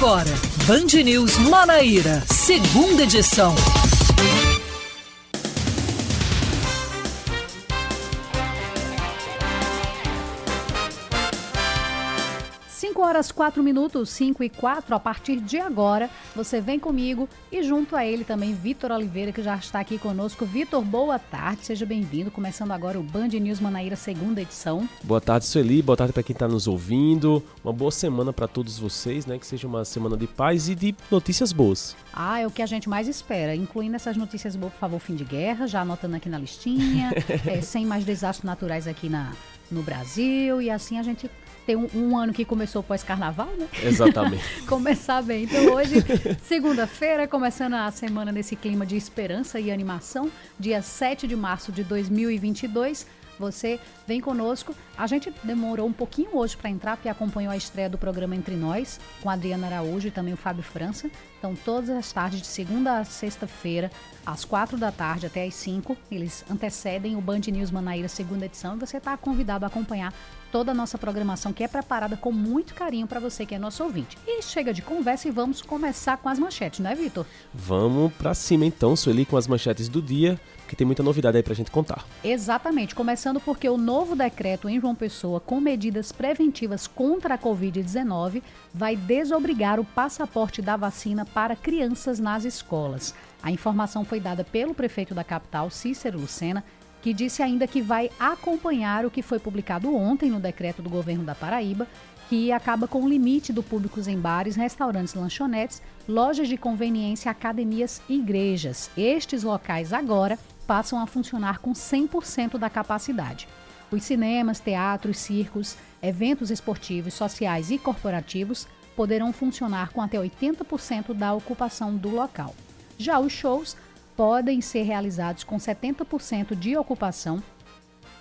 agora, Band News Manaíra, segunda edição. Horas 4 minutos, 5 e 4. A partir de agora, você vem comigo e junto a ele também Vitor Oliveira, que já está aqui conosco. Vitor, boa tarde, seja bem-vindo. Começando agora o Band News Manaíra, segunda edição. Boa tarde, Sueli. Boa tarde para quem está nos ouvindo. Uma boa semana para todos vocês, né? Que seja uma semana de paz e de notícias boas. Ah, é o que a gente mais espera, incluindo essas notícias boas, por favor, fim de guerra, já anotando aqui na listinha, é, sem mais desastres naturais aqui na, no Brasil, e assim a gente ter um, um ano que começou pós-carnaval, né? Exatamente. Começar bem. Então hoje, segunda-feira, começando a semana nesse clima de esperança e animação, dia 7 de março de 2022. Você vem conosco. A gente demorou um pouquinho hoje para entrar, porque acompanhou a estreia do programa Entre Nós, com a Adriana Araújo e também o Fábio França. Então, todas as tardes, de segunda a sexta-feira, às quatro da tarde até às cinco, eles antecedem o Band News Manaíra, segunda edição, e você está convidado a acompanhar toda a nossa programação que é preparada com muito carinho para você que é nosso ouvinte. E chega de conversa e vamos começar com as manchetes, não é, Vitor? Vamos para cima então, Sueli, com as manchetes do dia, que tem muita novidade aí para a gente contar. Exatamente, começando porque o novo decreto em João Pessoa com medidas preventivas contra a Covid-19 vai desobrigar o passaporte da vacina para crianças nas escolas. A informação foi dada pelo prefeito da capital, Cícero Lucena, que disse ainda que vai acompanhar o que foi publicado ontem no decreto do governo da Paraíba, que acaba com o limite do público em bares, restaurantes, lanchonetes, lojas de conveniência, academias e igrejas. Estes locais agora passam a funcionar com 100% da capacidade. Os cinemas, teatros, circos, eventos esportivos, sociais e corporativos poderão funcionar com até 80% da ocupação do local. Já os shows podem ser realizados com 70% de ocupação,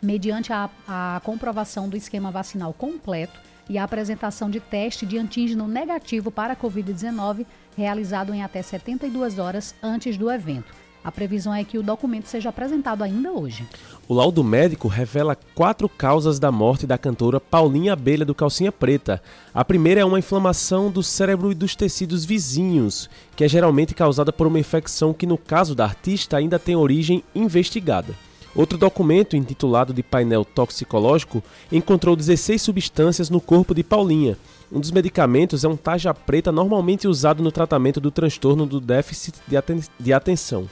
mediante a, a comprovação do esquema vacinal completo e a apresentação de teste de antígeno negativo para a Covid-19 realizado em até 72 horas antes do evento. A previsão é que o documento seja apresentado ainda hoje. O laudo médico revela quatro causas da morte da cantora Paulinha Abelha do Calcinha Preta. A primeira é uma inflamação do cérebro e dos tecidos vizinhos, que é geralmente causada por uma infecção que, no caso da artista, ainda tem origem investigada. Outro documento, intitulado de painel toxicológico, encontrou 16 substâncias no corpo de Paulinha. Um dos medicamentos é um taja preta normalmente usado no tratamento do transtorno do déficit de, aten de atenção.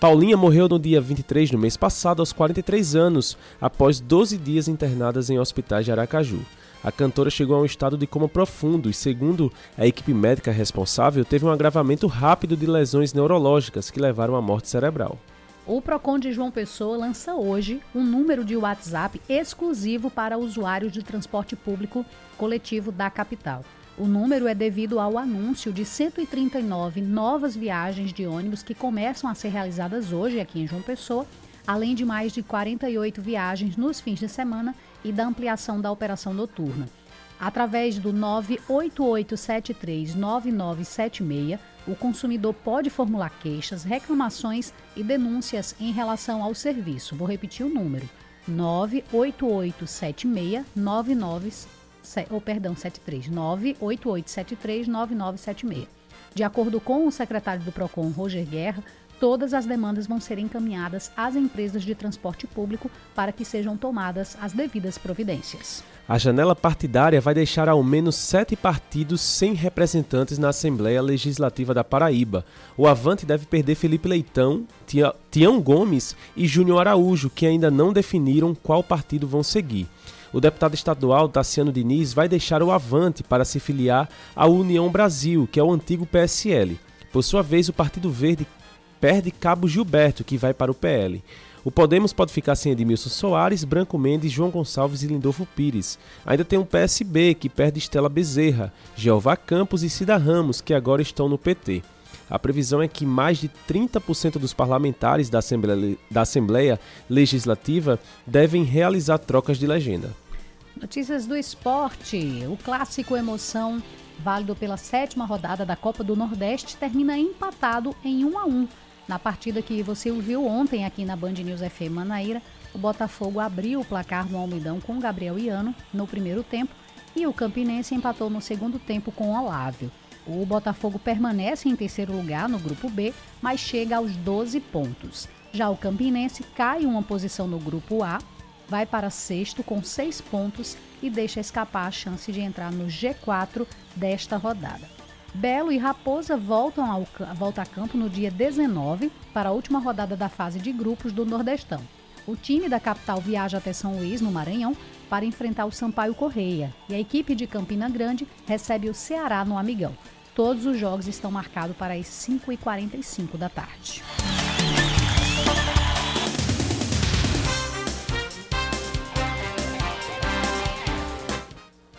Paulinha morreu no dia 23 do mês passado, aos 43 anos, após 12 dias internadas em hospitais de Aracaju. A cantora chegou a um estado de coma profundo e, segundo a equipe médica responsável, teve um agravamento rápido de lesões neurológicas que levaram à morte cerebral. O Procon de João Pessoa lança hoje um número de WhatsApp exclusivo para usuários de transporte público coletivo da capital. O número é devido ao anúncio de 139 novas viagens de ônibus que começam a ser realizadas hoje aqui em João Pessoa, além de mais de 48 viagens nos fins de semana e da ampliação da operação noturna. Através do 988739976, o consumidor pode formular queixas, reclamações e denúncias em relação ao serviço. Vou repetir o número: 988769976 ou perdão, 739 88739976. De acordo com o secretário do Procon, Roger Guerra, todas as demandas vão ser encaminhadas às empresas de transporte público para que sejam tomadas as devidas providências. A janela partidária vai deixar ao menos sete partidos sem representantes na Assembleia Legislativa da Paraíba. O Avante deve perder Felipe Leitão, Tião Gomes e Júnior Araújo, que ainda não definiram qual partido vão seguir o deputado estadual Tassiano Diniz vai deixar o Avante para se filiar à União Brasil, que é o antigo PSL. Por sua vez, o Partido Verde perde Cabo Gilberto, que vai para o PL. O Podemos pode ficar sem Edmilson Soares, Branco Mendes, João Gonçalves e Lindolfo Pires. Ainda tem o PSB, que perde Estela Bezerra, Jeová Campos e Cida Ramos, que agora estão no PT. A previsão é que mais de 30% dos parlamentares da Assembleia, da Assembleia Legislativa devem realizar trocas de legenda. Notícias do esporte. O clássico Emoção, válido pela sétima rodada da Copa do Nordeste, termina empatado em 1 a 1. Na partida que você ouviu ontem aqui na Band News FM Manaíra, o Botafogo abriu o placar no Almidão com Gabriel Iano no primeiro tempo e o Campinense empatou no segundo tempo com Olávio. O Botafogo permanece em terceiro lugar no grupo B, mas chega aos 12 pontos. Já o Campinense cai uma posição no grupo A, vai para sexto com seis pontos e deixa escapar a chance de entrar no G4 desta rodada. Belo e Raposa voltam ao, volta a campo no dia 19 para a última rodada da fase de grupos do Nordestão. O time da capital viaja até São Luís, no Maranhão, para enfrentar o Sampaio Correia e a equipe de Campina Grande recebe o Ceará no Amigão. Todos os jogos estão marcados para as 5h45 da tarde.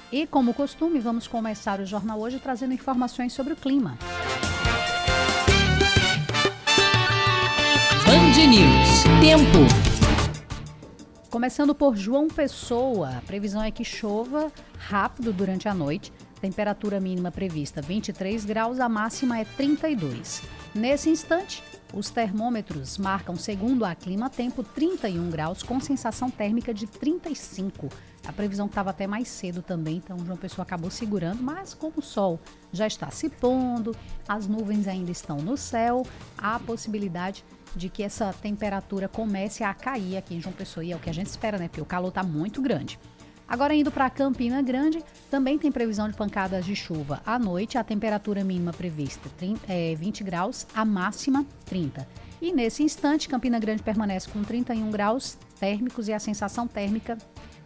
E, como costume, vamos começar o jornal hoje trazendo informações sobre o clima. Band News. Tempo. Começando por João Pessoa, a previsão é que chova rápido durante a noite. Temperatura mínima prevista 23 graus, a máxima é 32. Nesse instante, os termômetros marcam, segundo a Clima Tempo, 31 graus, com sensação térmica de 35. A previsão estava até mais cedo também, então João Pessoa acabou segurando, mas como o sol já está se pondo, as nuvens ainda estão no céu, há a possibilidade de que essa temperatura comece a cair aqui em João Pessoa. E é o que a gente espera, né? Porque o calor está muito grande. Agora, indo para Campina Grande, também tem previsão de pancadas de chuva à noite. A temperatura mínima prevista 30, é, 20 graus, a máxima 30. E nesse instante, Campina Grande permanece com 31 graus térmicos e a sensação térmica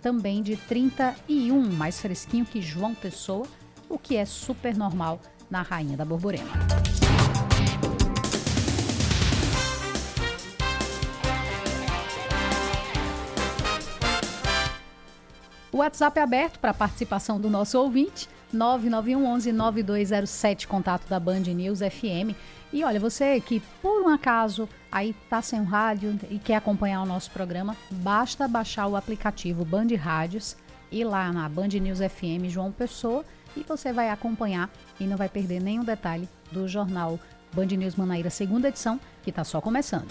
também de 31, mais fresquinho que João Pessoa, o que é super normal na Rainha da Borborema. O WhatsApp é aberto para participação do nosso ouvinte, 991 11 9207, contato da Band News FM. E olha, você que por um acaso aí tá sem rádio e quer acompanhar o nosso programa, basta baixar o aplicativo Band Rádios e lá na Band News FM João Pessoa e você vai acompanhar e não vai perder nenhum detalhe do jornal Band News Manaíra, segunda edição, que está só começando.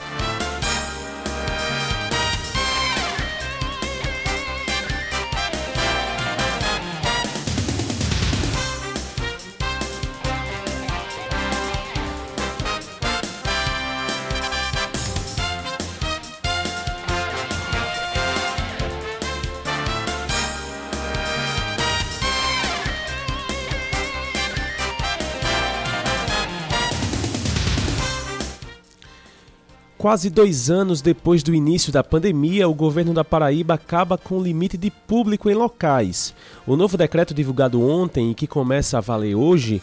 Quase dois anos depois do início da pandemia, o governo da Paraíba acaba com o limite de público em locais. O novo decreto divulgado ontem e que começa a valer hoje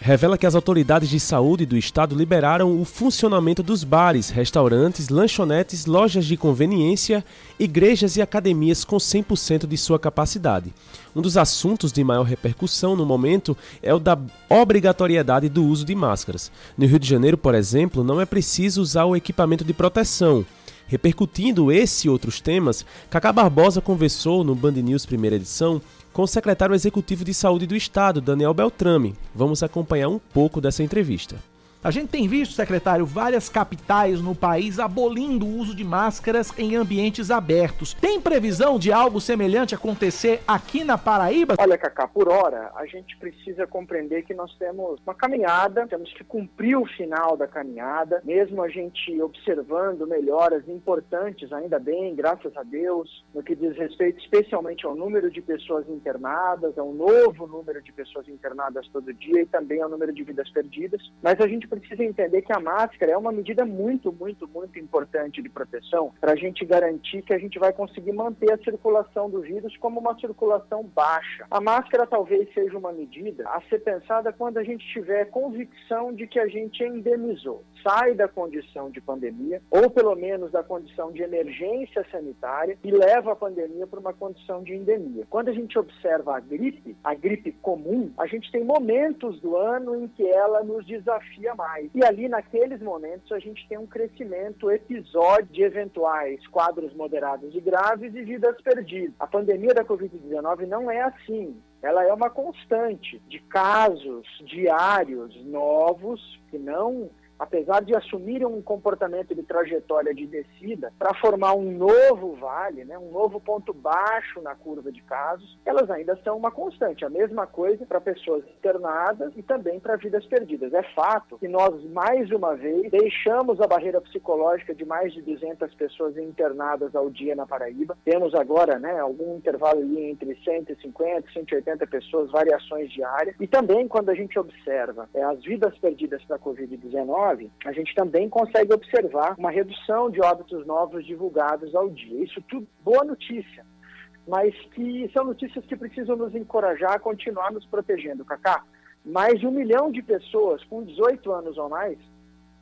revela que as autoridades de saúde do estado liberaram o funcionamento dos bares, restaurantes, lanchonetes, lojas de conveniência, igrejas e academias com 100% de sua capacidade. Um dos assuntos de maior repercussão no momento é o da obrigatoriedade do uso de máscaras. No Rio de Janeiro, por exemplo, não é preciso usar o equipamento de proteção. Repercutindo esse e outros temas, Cacá Barbosa conversou no Band News primeira edição com o secretário executivo de saúde do estado, Daniel Beltrame. Vamos acompanhar um pouco dessa entrevista. A gente tem visto, secretário, várias capitais no país abolindo o uso de máscaras em ambientes abertos. Tem previsão de algo semelhante acontecer aqui na Paraíba? Olha, Cacá, por hora, a gente precisa compreender que nós temos uma caminhada, temos que cumprir o final da caminhada, mesmo a gente observando melhoras importantes, ainda bem, graças a Deus, no que diz respeito especialmente ao número de pessoas internadas, ao novo número de pessoas internadas todo dia e também ao número de vidas perdidas. Mas a gente precisa entender que a máscara é uma medida muito, muito, muito importante de proteção para a gente garantir que a gente vai conseguir manter a circulação do vírus como uma circulação baixa. A máscara talvez seja uma medida a ser pensada quando a gente tiver convicção de que a gente endemizou, sai da condição de pandemia, ou pelo menos da condição de emergência sanitária, e leva a pandemia para uma condição de endemia. Quando a gente observa a gripe, a gripe comum, a gente tem momentos do ano em que ela nos desafia mais. E ali, naqueles momentos, a gente tem um crescimento episódio de eventuais quadros moderados e graves e vidas perdidas. A pandemia da Covid-19 não é assim ela é uma constante de casos diários novos que não apesar de assumirem um comportamento de trajetória de descida para formar um novo vale, né, um novo ponto baixo na curva de casos, elas ainda são uma constante. A mesma coisa para pessoas internadas e também para vidas perdidas. É fato que nós, mais uma vez, deixamos a barreira psicológica de mais de 200 pessoas internadas ao dia na Paraíba. Temos agora né, algum intervalo ali entre 150 e 180 pessoas, variações diárias. E também, quando a gente observa é, as vidas perdidas para a Covid-19, a gente também consegue observar uma redução de óbitos novos divulgados ao dia. Isso tudo boa notícia mas que são notícias que precisam nos encorajar a continuar nos protegendo, Cacá. Mais de um milhão de pessoas com 18 anos ou mais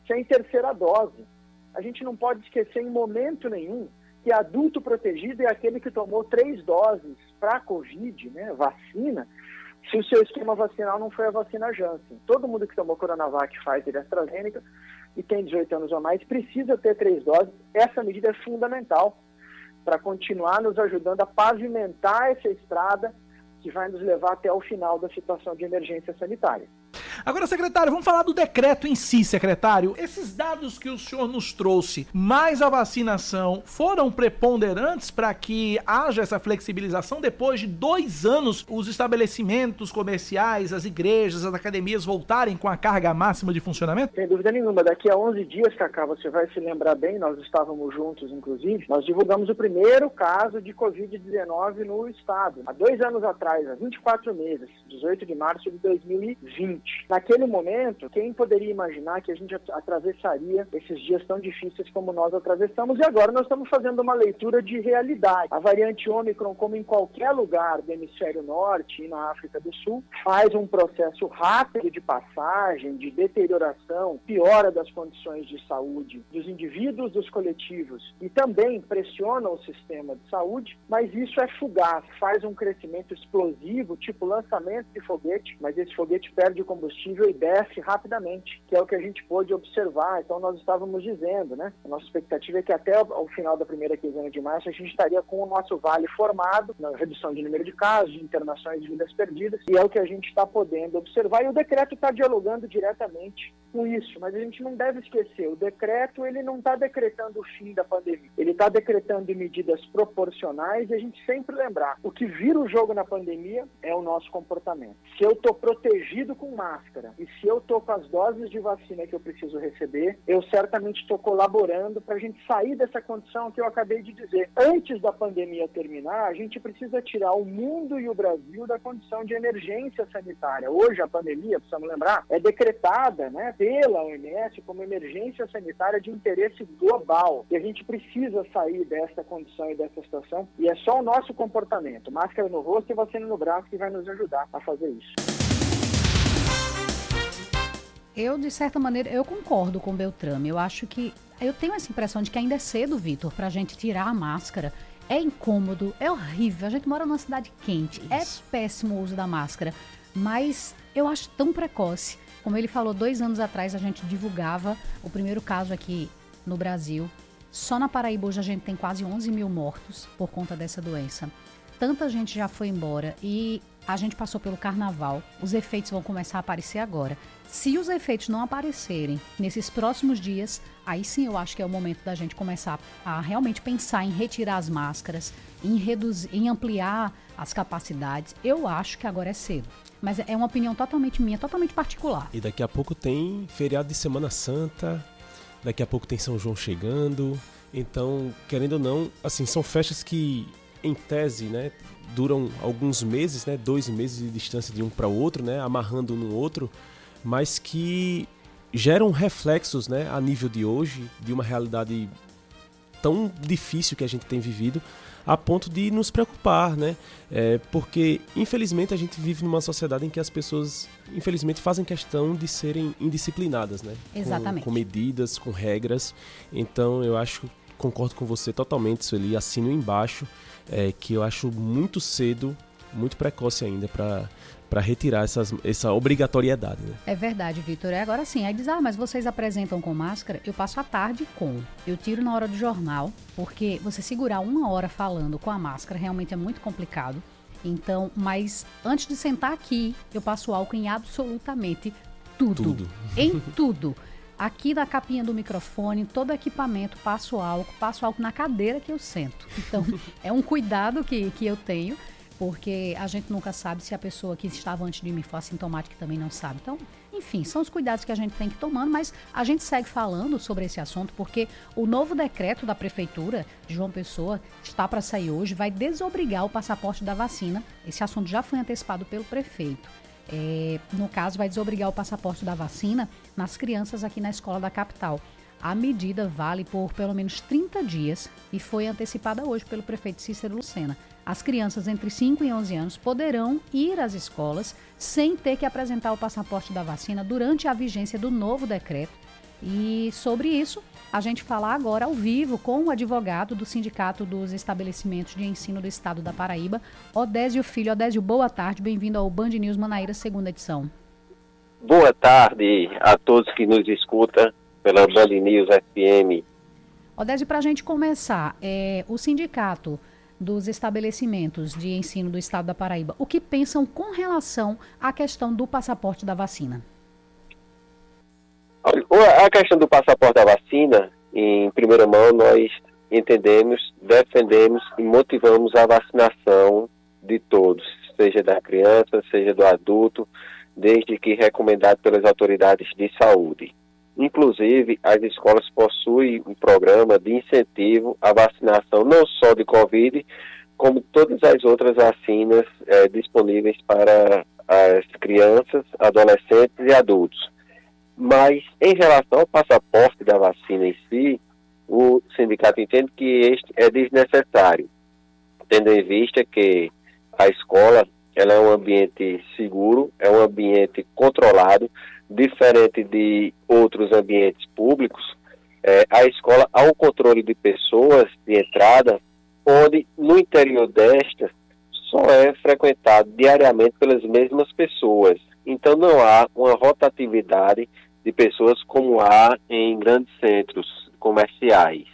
sem terceira dose. A gente não pode esquecer em momento nenhum que adulto protegido é aquele que tomou três doses para a Covid, né, vacina, se o seu esquema vacinal não foi a vacina Janssen. Todo mundo que tomou Coronavac, Pfizer e AstraZeneca e tem 18 anos ou mais precisa ter três doses. Essa medida é fundamental para continuar nos ajudando a pavimentar essa estrada que vai nos levar até o final da situação de emergência sanitária. Agora, secretário, vamos falar do decreto em si, secretário. Esses dados que o senhor nos trouxe, mais a vacinação, foram preponderantes para que haja essa flexibilização depois de dois anos os estabelecimentos comerciais, as igrejas, as academias voltarem com a carga máxima de funcionamento? Sem dúvida nenhuma. Daqui a 11 dias, Cacá, você vai se lembrar bem, nós estávamos juntos, inclusive, nós divulgamos o primeiro caso de Covid-19 no estado. Há dois anos atrás, há 24 meses, 18 de março de 2020. Naquele momento, quem poderia imaginar que a gente atravessaria esses dias tão difíceis como nós atravessamos? E agora nós estamos fazendo uma leitura de realidade. A variante Ômicron, como em qualquer lugar do hemisfério norte e na África do Sul, faz um processo rápido de passagem, de deterioração, piora das condições de saúde dos indivíduos, dos coletivos e também pressiona o sistema de saúde, mas isso é fugaz, faz um crescimento explosivo, tipo lançamento de foguete, mas esse foguete perde combustível combustível e desce rapidamente, que é o que a gente pôde observar. Então, nós estávamos dizendo, né? A nossa expectativa é que até o final da primeira quinzena de março a gente estaria com o nosso vale formado, na redução de número de casos, de internações de vidas perdidas, e é o que a gente está podendo observar. E o decreto está dialogando diretamente com isso, mas a gente não deve esquecer, o decreto ele não está decretando o fim da pandemia, ele está decretando medidas proporcionais e a gente sempre lembrar, o que vira o jogo na pandemia é o nosso comportamento. Se eu estou protegido com máscara e se eu estou com as doses de vacina que eu preciso receber, eu certamente estou colaborando para a gente sair dessa condição que eu acabei de dizer. Antes da pandemia terminar, a gente precisa tirar o mundo e o Brasil da condição de emergência sanitária. Hoje a pandemia, precisamos lembrar, é decretada, né? pela OMS como emergência sanitária de interesse global. E a gente precisa sair dessa condição e dessa situação. E é só o nosso comportamento, máscara no rosto e vacina no braço, que vai nos ajudar a fazer isso. Eu, de certa maneira, eu concordo com o Beltrame. Eu acho que. Eu tenho essa impressão de que ainda é cedo, Vitor, para a gente tirar a máscara. É incômodo, é horrível. A gente mora numa cidade quente. É Isso. É péssimo o uso da máscara. Mas eu acho tão precoce. Como ele falou, dois anos atrás a gente divulgava o primeiro caso aqui no Brasil. Só na Paraíba hoje a gente tem quase 11 mil mortos por conta dessa doença. Tanta gente já foi embora e a gente passou pelo carnaval. Os efeitos vão começar a aparecer agora. Se os efeitos não aparecerem nesses próximos dias, aí sim eu acho que é o momento da gente começar a realmente pensar em retirar as máscaras, em reduzir, em ampliar as capacidades. Eu acho que agora é cedo. Mas é uma opinião totalmente minha, totalmente particular. E daqui a pouco tem feriado de Semana Santa, daqui a pouco tem São João chegando. Então, querendo ou não, assim, são festas que, em tese, né, duram alguns meses, né, dois meses de distância de um para o outro, né, amarrando um no outro, mas que geram reflexos, né, a nível de hoje, de uma realidade tão difícil que a gente tem vivido, a ponto de nos preocupar, né? É, porque, infelizmente, a gente vive numa sociedade em que as pessoas, infelizmente, fazem questão de serem indisciplinadas, né? Exatamente. Com, com medidas, com regras. Então, eu acho, concordo com você totalmente, Sueli, assino embaixo, é, que eu acho muito cedo, muito precoce ainda para para retirar essas, essa obrigatoriedade. Né? É verdade, Vitor. É agora sim. Aí diz, ah, mas vocês apresentam com máscara? Eu passo a tarde com. Eu tiro na hora do jornal, porque você segurar uma hora falando com a máscara realmente é muito complicado. Então, mas antes de sentar aqui, eu passo álcool em absolutamente tudo. Tudo. Em tudo. Aqui na capinha do microfone, todo equipamento, passo álcool, passo álcool na cadeira que eu sento. Então, é um cuidado que, que eu tenho, porque a gente nunca sabe se a pessoa que estava antes de mim for assintomática também não sabe. Então, enfim, são os cuidados que a gente tem que ir tomando, mas a gente segue falando sobre esse assunto porque o novo decreto da Prefeitura de João Pessoa está para sair hoje, vai desobrigar o passaporte da vacina. Esse assunto já foi antecipado pelo prefeito. É, no caso, vai desobrigar o passaporte da vacina nas crianças aqui na escola da capital. A medida vale por pelo menos 30 dias e foi antecipada hoje pelo prefeito Cícero Lucena. As crianças entre 5 e 11 anos poderão ir às escolas sem ter que apresentar o passaporte da vacina durante a vigência do novo decreto. E sobre isso, a gente falar agora ao vivo com o advogado do Sindicato dos Estabelecimentos de Ensino do Estado da Paraíba, Odésio Filho. Odésio, boa tarde, bem-vindo ao Band News Manaíra, segunda edição. Boa tarde a todos que nos escutam pela Band News FM. Odésio, para a gente começar, é, o sindicato dos estabelecimentos de ensino do estado da Paraíba, o que pensam com relação à questão do passaporte da vacina? A questão do passaporte da vacina, em primeira mão, nós entendemos, defendemos e motivamos a vacinação de todos, seja da criança, seja do adulto, desde que recomendado pelas autoridades de saúde. Inclusive, as escolas possuem um programa de incentivo à vacinação não só de Covid, como todas as outras vacinas é, disponíveis para as crianças, adolescentes e adultos. Mas, em relação ao passaporte da vacina em si, o sindicato entende que este é desnecessário, tendo em vista que a escola ela é um ambiente seguro, é um ambiente controlado, diferente de outros ambientes públicos, é, a escola há um controle de pessoas de entrada, onde no interior desta só é frequentado diariamente pelas mesmas pessoas. Então não há uma rotatividade de pessoas como há em grandes centros comerciais.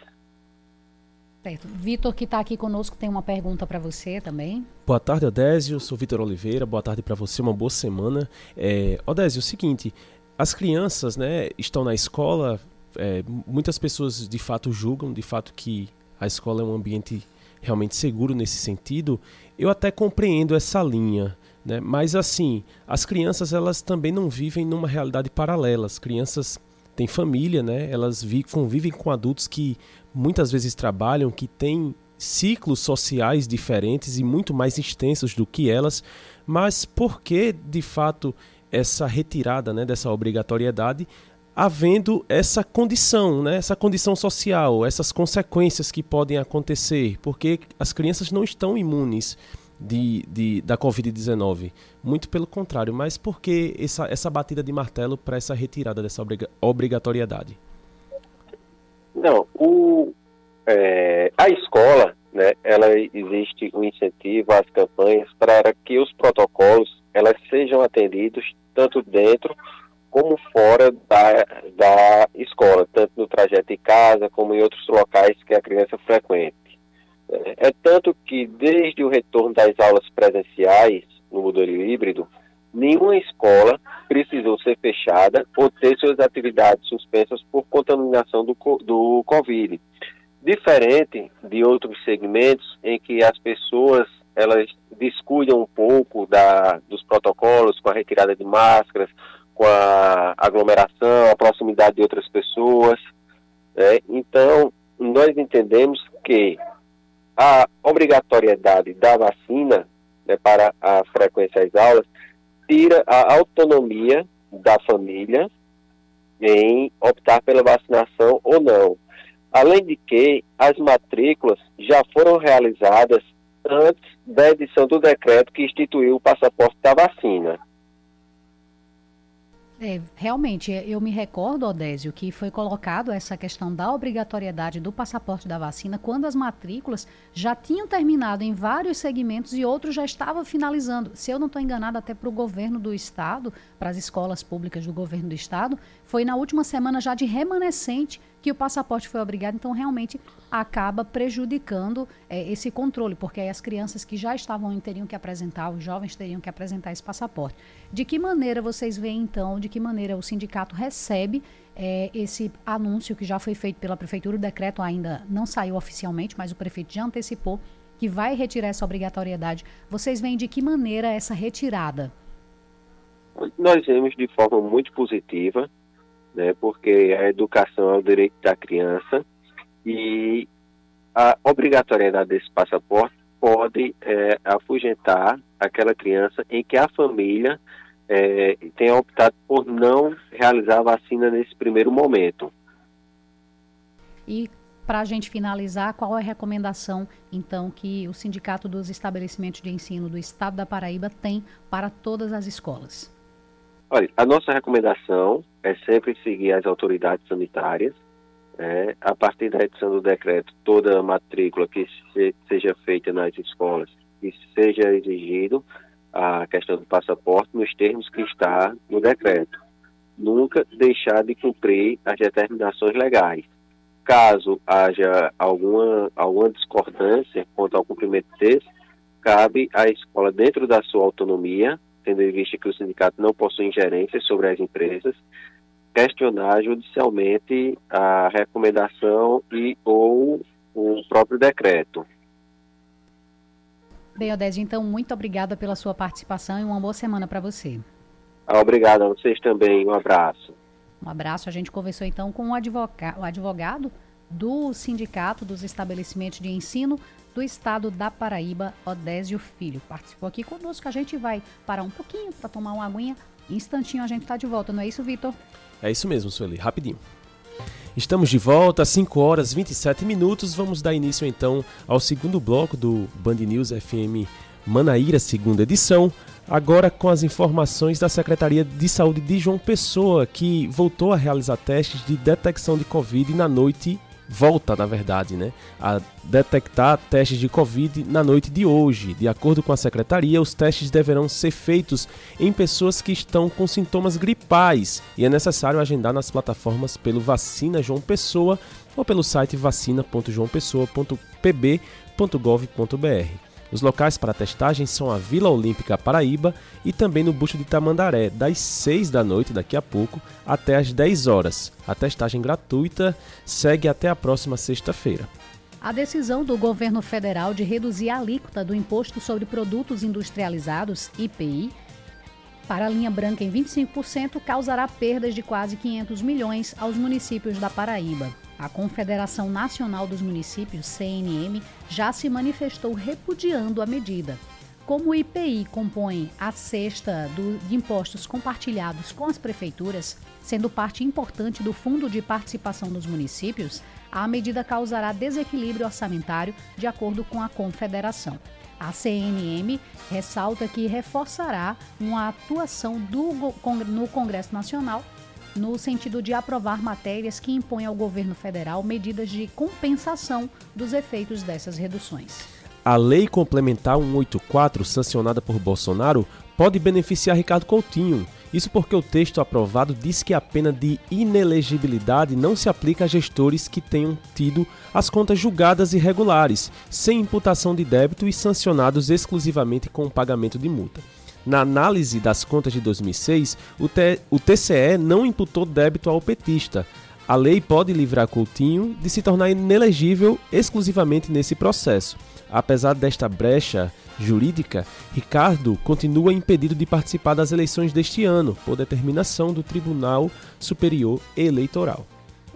Certo. Vitor, que está aqui conosco, tem uma pergunta para você também. Boa tarde, Odésio. Sou Vitor Oliveira. Boa tarde para você, uma boa semana. É, Odésio, é o seguinte: as crianças né, estão na escola, é, muitas pessoas de fato julgam de fato que a escola é um ambiente realmente seguro nesse sentido. Eu até compreendo essa linha. Né? Mas assim, as crianças elas também não vivem numa realidade paralela. As crianças têm família, né? elas vi, convivem com adultos que muitas vezes trabalham, que têm ciclos sociais diferentes e muito mais extensos do que elas, mas por que de fato essa retirada né, dessa obrigatoriedade, havendo essa condição, né, essa condição social, essas consequências que podem acontecer, porque as crianças não estão imunes de, de da Covid-19. Muito pelo contrário, mas por que essa, essa batida de martelo para essa retirada dessa obrigatoriedade? Não, o, é, a escola, né, ela existe um incentivo às campanhas para que os protocolos elas sejam atendidos tanto dentro como fora da, da escola, tanto no trajeto de casa como em outros locais que a criança frequente. É, tanto que desde o retorno das aulas presenciais no modelo híbrido, nenhuma escola precisou ser fechada ou ter suas atividades suspensas por contaminação do, do Covid. Diferente de outros segmentos em que as pessoas elas descuidam um pouco da, dos protocolos com a retirada de máscaras, com a aglomeração, a proximidade de outras pessoas. Né? Então, nós entendemos que a obrigatoriedade da vacina né, para a frequência às aulas tira a autonomia da família em optar pela vacinação ou não. Além de que as matrículas já foram realizadas antes da edição do decreto que instituiu o passaporte da vacina. É, realmente, eu me recordo, Odésio, que foi colocado essa questão da obrigatoriedade do passaporte da vacina quando as matrículas já tinham terminado em vários segmentos e outros já estavam finalizando. Se eu não estou enganado, até para o governo do estado, para as escolas públicas do governo do estado, foi na última semana já de remanescente que o passaporte foi obrigado, então realmente acaba prejudicando é, esse controle, porque aí as crianças que já estavam teriam que apresentar, os jovens teriam que apresentar esse passaporte. De que maneira vocês veem então, de que maneira o sindicato recebe é, esse anúncio que já foi feito pela prefeitura, o decreto ainda não saiu oficialmente, mas o prefeito já antecipou que vai retirar essa obrigatoriedade. Vocês veem de que maneira essa retirada? Nós vemos de forma muito positiva, né, porque a educação é o direito da criança e a obrigatoriedade desse passaporte pode é, afugentar aquela criança em que a família é, tenha optado por não realizar a vacina nesse primeiro momento. E para a gente finalizar, qual é a recomendação, então, que o Sindicato dos Estabelecimentos de Ensino do Estado da Paraíba tem para todas as escolas? Olha, a nossa recomendação é sempre seguir as autoridades sanitárias. Né? A partir da edição do decreto, toda matrícula que se, seja feita nas escolas e seja exigido a questão do passaporte nos termos que está no decreto. Nunca deixar de cumprir as determinações legais. Caso haja alguma, alguma discordância quanto ao cumprimento desse, cabe à escola, dentro da sua autonomia, tendo em vista que o sindicato não possui ingerência sobre as empresas, questionar judicialmente a recomendação e ou o próprio decreto. Bem, Odésio, então, muito obrigada pela sua participação e uma boa semana para você. Obrigado a vocês também. Um abraço. Um abraço. A gente conversou então com o advogado do Sindicato dos Estabelecimentos de Ensino do Estado da Paraíba, Odésio Filho. Participou aqui conosco. A gente vai parar um pouquinho para tomar uma aguinha. Instantinho a gente está de volta, não é isso, Vitor? É isso mesmo, Sueli. Rapidinho. Estamos de volta, às 5 horas 27 minutos. Vamos dar início então ao segundo bloco do Band News FM Manaíra, segunda edição. Agora com as informações da Secretaria de Saúde de João Pessoa, que voltou a realizar testes de detecção de Covid na noite volta, na verdade, né, a detectar testes de Covid na noite de hoje. De acordo com a secretaria, os testes deverão ser feitos em pessoas que estão com sintomas gripais e é necessário agendar nas plataformas pelo Vacina João Pessoa ou pelo site vacina.joaopessoa.pb.gov.br. Os locais para testagem são a Vila Olímpica Paraíba e também no Busto de Tamandaré, das 6 da noite, daqui a pouco, até as 10 horas. A testagem gratuita segue até a próxima sexta-feira. A decisão do governo federal de reduzir a alíquota do Imposto sobre Produtos Industrializados, IPI, para a linha branca em 25% causará perdas de quase 500 milhões aos municípios da Paraíba. A Confederação Nacional dos Municípios, CNM, já se manifestou repudiando a medida. Como o IPI compõe a cesta do, de impostos compartilhados com as prefeituras, sendo parte importante do Fundo de Participação dos Municípios, a medida causará desequilíbrio orçamentário, de acordo com a Confederação. A CNM ressalta que reforçará uma atuação do, no Congresso Nacional no sentido de aprovar matérias que impõem ao governo federal medidas de compensação dos efeitos dessas reduções. A Lei Complementar 184, sancionada por Bolsonaro, pode beneficiar Ricardo Coutinho. Isso porque o texto aprovado diz que a pena de inelegibilidade não se aplica a gestores que tenham tido as contas julgadas irregulares, sem imputação de débito e sancionados exclusivamente com o pagamento de multa. Na análise das contas de 2006, o, o TCE não imputou débito ao petista. A lei pode livrar Coutinho de se tornar inelegível exclusivamente nesse processo. Apesar desta brecha jurídica, Ricardo continua impedido de participar das eleições deste ano, por determinação do Tribunal Superior Eleitoral.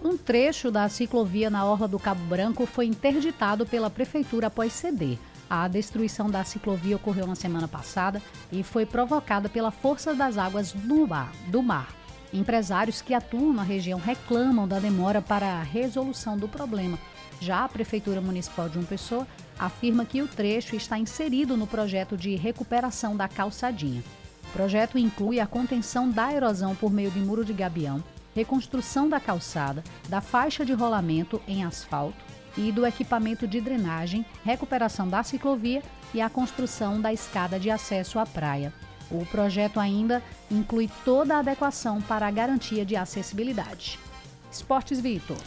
Um trecho da ciclovia na Orla do Cabo Branco foi interditado pela Prefeitura após ceder. A destruição da ciclovia ocorreu na semana passada e foi provocada pela força das águas do mar. Do mar. Empresários que atuam na região reclamam da demora para a resolução do problema. Já a Prefeitura Municipal de João Pessoa afirma que o trecho está inserido no projeto de recuperação da calçadinha. O projeto inclui a contenção da erosão por meio de muro de gabião, reconstrução da calçada, da faixa de rolamento em asfalto, e do equipamento de drenagem, recuperação da ciclovia e a construção da escada de acesso à praia. O projeto ainda inclui toda a adequação para a garantia de acessibilidade. Esportes Vitor.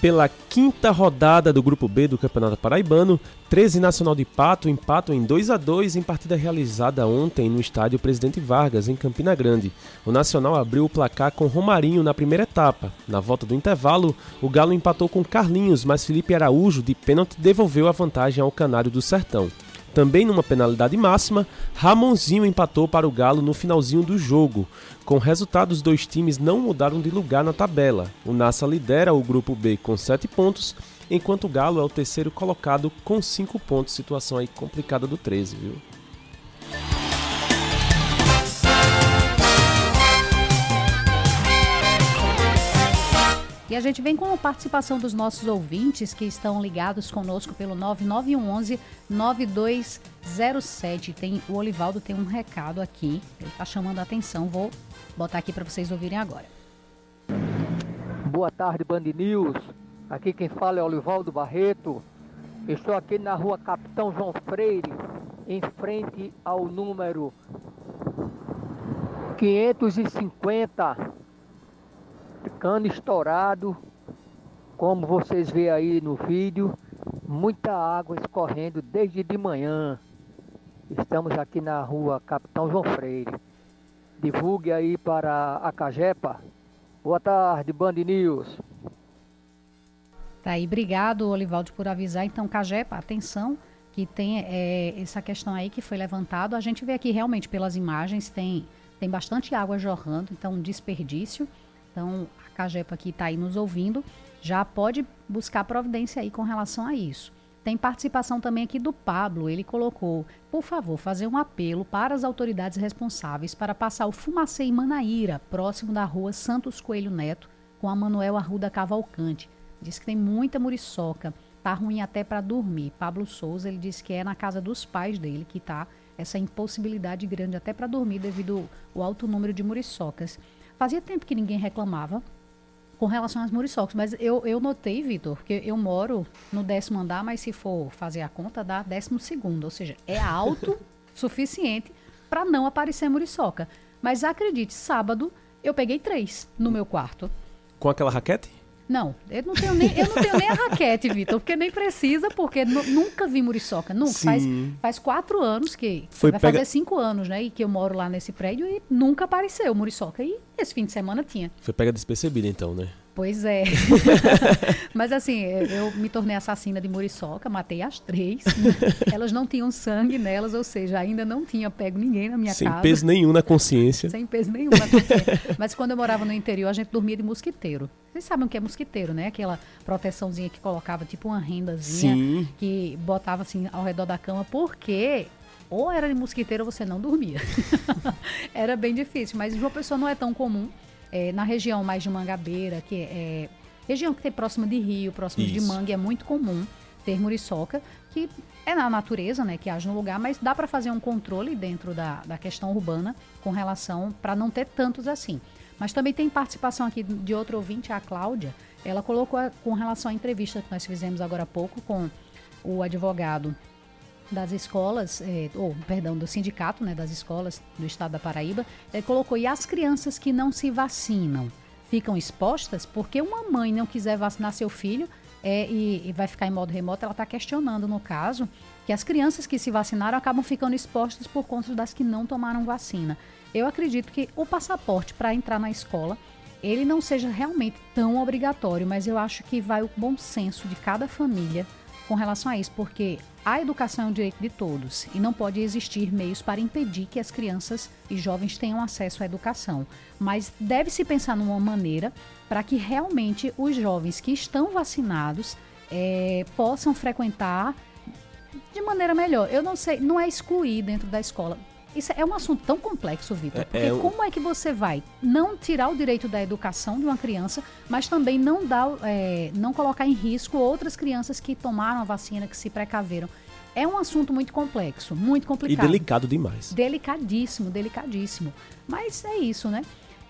Pela quinta rodada do Grupo B do Campeonato Paraibano, 13 Nacional de Pato empatam em 2 a 2 em partida realizada ontem no estádio Presidente Vargas, em Campina Grande. O Nacional abriu o placar com Romarinho na primeira etapa. Na volta do intervalo, o Galo empatou com Carlinhos, mas Felipe Araújo, de pênalti, devolveu a vantagem ao Canário do Sertão. Também numa penalidade máxima, Ramonzinho empatou para o Galo no finalzinho do jogo. Com resultado, os dois times não mudaram de lugar na tabela. O Nassa lidera o grupo B com 7 pontos, enquanto o Galo é o terceiro colocado com 5 pontos. Situação aí complicada do 13, viu? E a gente vem com a participação dos nossos ouvintes que estão ligados conosco pelo 9911 9207. Tem o Olivaldo tem um recado aqui, ele está chamando a atenção, vou botar aqui para vocês ouvirem agora. Boa tarde, Band News. Aqui quem fala é Olivaldo Barreto. Estou aqui na rua Capitão João Freire, em frente ao número 550 cano estourado, como vocês veem aí no vídeo, muita água escorrendo desde de manhã. Estamos aqui na rua Capitão João Freire. Divulgue aí para a Cajepa. Boa tarde, Band News. Tá aí, obrigado, Olivaldo, por avisar. Então, Cajepa, atenção, que tem é, essa questão aí que foi levantado. A gente vê aqui realmente pelas imagens, tem, tem bastante água jorrando, então um desperdício. Então, a Cagepa aqui está aí nos ouvindo, já pode buscar providência aí com relação a isso. Tem participação também aqui do Pablo. Ele colocou, por favor, fazer um apelo para as autoridades responsáveis para passar o Fumacê em Manaíra, próximo da rua Santos Coelho Neto, com a Manuel Arruda Cavalcante. Diz que tem muita muriçoca, tá ruim até para dormir. Pablo Souza, ele disse que é na casa dos pais dele que tá essa impossibilidade grande até para dormir devido ao alto número de muriçocas. Fazia tempo que ninguém reclamava com relação às muriçocas, mas eu, eu notei, Vitor, que eu moro no décimo andar, mas se for fazer a conta, dá décimo segundo, ou seja, é alto suficiente para não aparecer muriçoca. Mas acredite, sábado eu peguei três no meu quarto. Com aquela raquete? Não, eu não tenho nem, eu não tenho nem a raquete, Vitor, porque nem precisa, porque nunca vi muriçoca. Nunca. Faz, faz quatro anos que. Foi vai pega... fazer cinco anos, né? E que eu moro lá nesse prédio e nunca apareceu muriçoca. E esse fim de semana tinha. Foi pega despercebida, então, né? Pois é. Mas assim, eu me tornei assassina de muriçoca, matei as três. Elas não tinham sangue nelas, ou seja, ainda não tinha pego ninguém na minha Sem casa. Sem peso nenhum na consciência. Sem peso nenhum na consciência. Mas quando eu morava no interior, a gente dormia de mosquiteiro. Vocês sabem o que é mosquiteiro, né? Aquela proteçãozinha que colocava tipo uma rendazinha Sim. que botava assim ao redor da cama, porque ou era de mosquiteiro ou você não dormia. era bem difícil, mas João Pessoa não é tão comum é, na região mais de Mangabeira, que é região que tem próxima de rio, próxima Isso. de mangue, é muito comum ter muriçoca, que é na natureza, né, que age no lugar, mas dá para fazer um controle dentro da, da questão urbana com relação para não ter tantos assim. Mas também tem participação aqui de outro ouvinte, a Cláudia. Ela colocou com relação à entrevista que nós fizemos agora há pouco com o advogado das escolas, é, ou perdão, do sindicato né, das escolas do estado da Paraíba, é, colocou, e as crianças que não se vacinam ficam expostas porque uma mãe não quiser vacinar seu filho é, e, e vai ficar em modo remoto, ela está questionando, no caso, que as crianças que se vacinaram acabam ficando expostas por conta das que não tomaram vacina. Eu acredito que o passaporte para entrar na escola ele não seja realmente tão obrigatório, mas eu acho que vai o bom senso de cada família com relação a isso, porque a educação é um direito de todos e não pode existir meios para impedir que as crianças e jovens tenham acesso à educação. Mas deve-se pensar numa maneira para que realmente os jovens que estão vacinados é, possam frequentar de maneira melhor. Eu não sei, não é excluir dentro da escola. Isso é um assunto tão complexo, Vitor. É, porque é, como é que você vai não tirar o direito da educação de uma criança, mas também não dar, é, não colocar em risco outras crianças que tomaram a vacina, que se precaveram? É um assunto muito complexo, muito complicado. E delicado demais. Delicadíssimo, delicadíssimo. Mas é isso, né?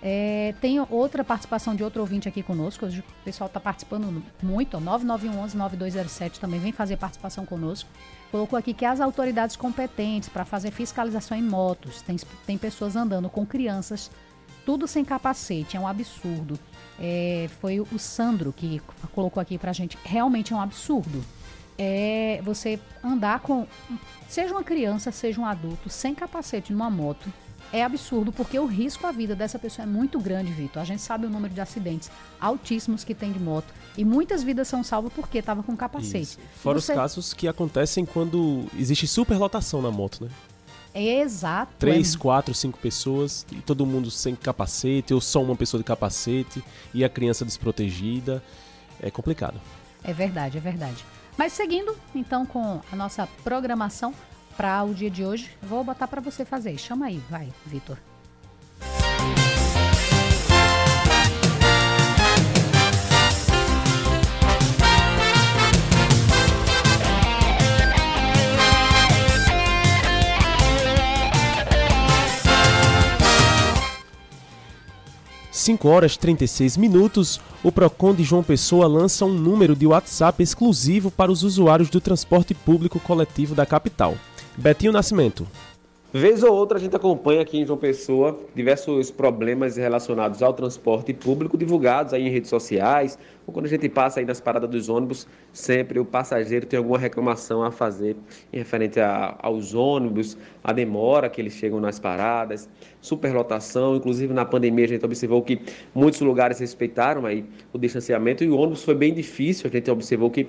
É, tem outra participação de outro ouvinte aqui conosco. O pessoal está participando muito. 9911-9207 também vem fazer participação conosco colocou aqui que as autoridades competentes para fazer fiscalização em motos, tem, tem pessoas andando com crianças tudo sem capacete, é um absurdo. É, foi o Sandro que colocou aqui pra gente. Realmente é um absurdo. É você andar com. Seja uma criança, seja um adulto, sem capacete numa moto. É absurdo, porque o risco à vida dessa pessoa é muito grande, Vitor. A gente sabe o número de acidentes altíssimos que tem de moto. E muitas vidas são salvas porque estava com capacete. Isso. Fora você... os casos que acontecem quando existe superlotação na moto, né? Exato. Três, quatro, cinco pessoas e todo mundo sem capacete, ou só uma pessoa de capacete e a criança desprotegida. É complicado. É verdade, é verdade. Mas seguindo então com a nossa programação para o dia de hoje, vou botar para você fazer. Chama aí, vai, Vitor. 5 horas e 36 minutos, o Procon de João Pessoa lança um número de WhatsApp exclusivo para os usuários do transporte público coletivo da capital. Betinho Nascimento. Vez ou outra a gente acompanha aqui em João Pessoa diversos problemas relacionados ao transporte público divulgados aí em redes sociais, ou quando a gente passa aí nas paradas dos ônibus, sempre o passageiro tem alguma reclamação a fazer em referente a, aos ônibus, a demora que eles chegam nas paradas, superlotação, inclusive na pandemia a gente observou que muitos lugares respeitaram aí o distanciamento e o ônibus foi bem difícil, a gente observou que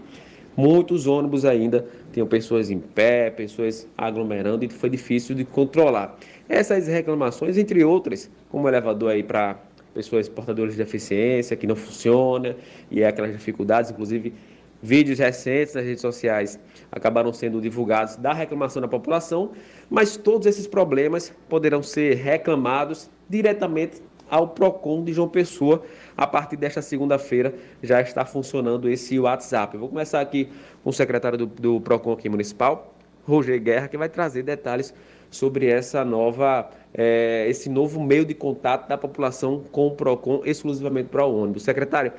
Muitos ônibus ainda tinham pessoas em pé, pessoas aglomerando e foi difícil de controlar. Essas reclamações, entre outras, como elevador aí para pessoas portadoras de deficiência que não funciona e é aquelas dificuldades, inclusive vídeos recentes nas redes sociais acabaram sendo divulgados da reclamação da população, mas todos esses problemas poderão ser reclamados diretamente ao Procon de João Pessoa. A partir desta segunda-feira já está funcionando esse WhatsApp. Eu vou começar aqui com o secretário do, do Procon aqui municipal, Roger Guerra, que vai trazer detalhes sobre essa nova, é, esse novo meio de contato da população com o Procon exclusivamente para o ônibus. Secretário,